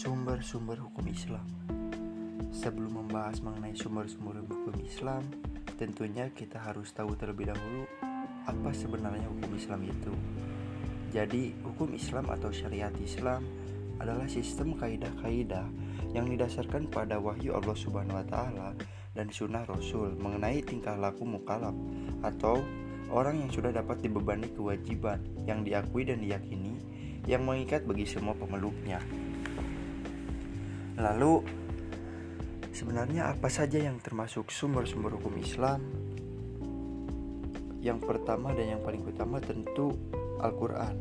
sumber hukum Islam. Sebelum membahas mengenai sumber-sumber hukum Islam, tentunya kita harus tahu terlebih dahulu apa sebenarnya hukum Islam itu. Jadi, hukum Islam atau syariat Islam adalah sistem kaidah-kaidah yang didasarkan pada wahyu Allah Subhanahu wa taala dan sunnah Rasul mengenai tingkah laku mukalaf atau orang yang sudah dapat dibebani kewajiban yang diakui dan diyakini yang mengikat bagi semua pemeluknya. Lalu, sebenarnya apa saja yang termasuk sumber-sumber hukum Islam? Yang pertama dan yang paling utama tentu Al-Quran.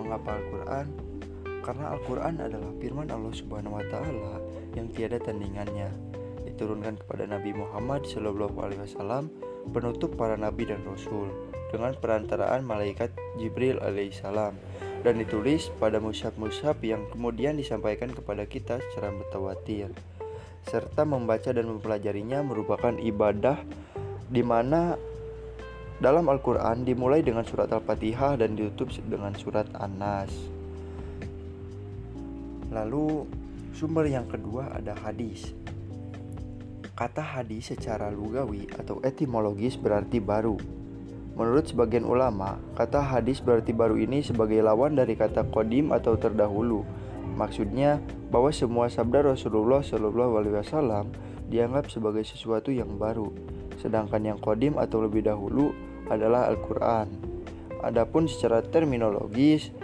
Mengapa Al-Quran? Karena Al-Quran adalah firman Allah Subhanahu wa Ta'ala yang tiada tandingannya, diturunkan kepada Nabi Muhammad SAW, penutup para nabi dan rasul, dengan perantaraan malaikat Jibril alaihissalam dan ditulis pada mushaf-mushaf yang kemudian disampaikan kepada kita secara mutawatir. Serta membaca dan mempelajarinya merupakan ibadah di mana dalam Al-Quran dimulai dengan surat Al-Fatihah dan ditutup dengan surat An-Nas. Lalu sumber yang kedua ada hadis. Kata hadis secara lugawi atau etimologis berarti baru Menurut sebagian ulama, kata hadis berarti baru ini sebagai lawan dari kata kodim atau terdahulu. Maksudnya bahwa semua sabda Rasulullah Shallallahu Alaihi Wasallam dianggap sebagai sesuatu yang baru, sedangkan yang kodim atau lebih dahulu adalah Al-Quran. Adapun secara terminologis,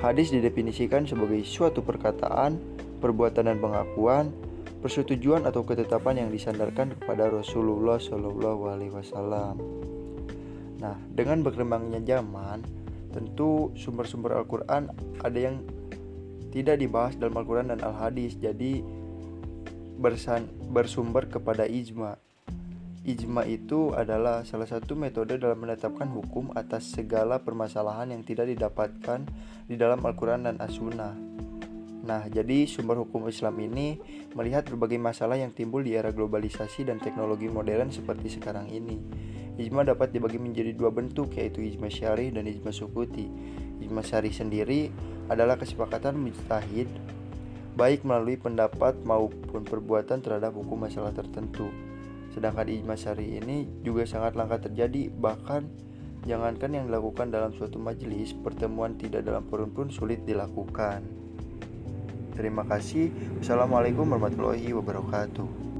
hadis didefinisikan sebagai suatu perkataan, perbuatan dan pengakuan, persetujuan atau ketetapan yang disandarkan kepada Rasulullah Shallallahu Alaihi Wasallam. Nah, dengan berkembangnya zaman, tentu sumber-sumber Al-Quran ada yang tidak dibahas dalam Al-Quran dan Al-Hadis, jadi bersan, bersumber kepada ijma. Ijma itu adalah salah satu metode dalam menetapkan hukum atas segala permasalahan yang tidak didapatkan di dalam Al-Quran dan As-Sunnah. Nah, jadi sumber hukum Islam ini melihat berbagai masalah yang timbul di era globalisasi dan teknologi modern seperti sekarang ini. Ijma dapat dibagi menjadi dua bentuk yaitu ijma syari dan ijma sukuti. Ijma syari sendiri adalah kesepakatan mujtahid baik melalui pendapat maupun perbuatan terhadap hukum masalah tertentu. Sedangkan ijma syari ini juga sangat langka terjadi bahkan jangankan yang dilakukan dalam suatu majelis, pertemuan tidak dalam forum pun sulit dilakukan. Terima kasih. Wassalamualaikum warahmatullahi wabarakatuh.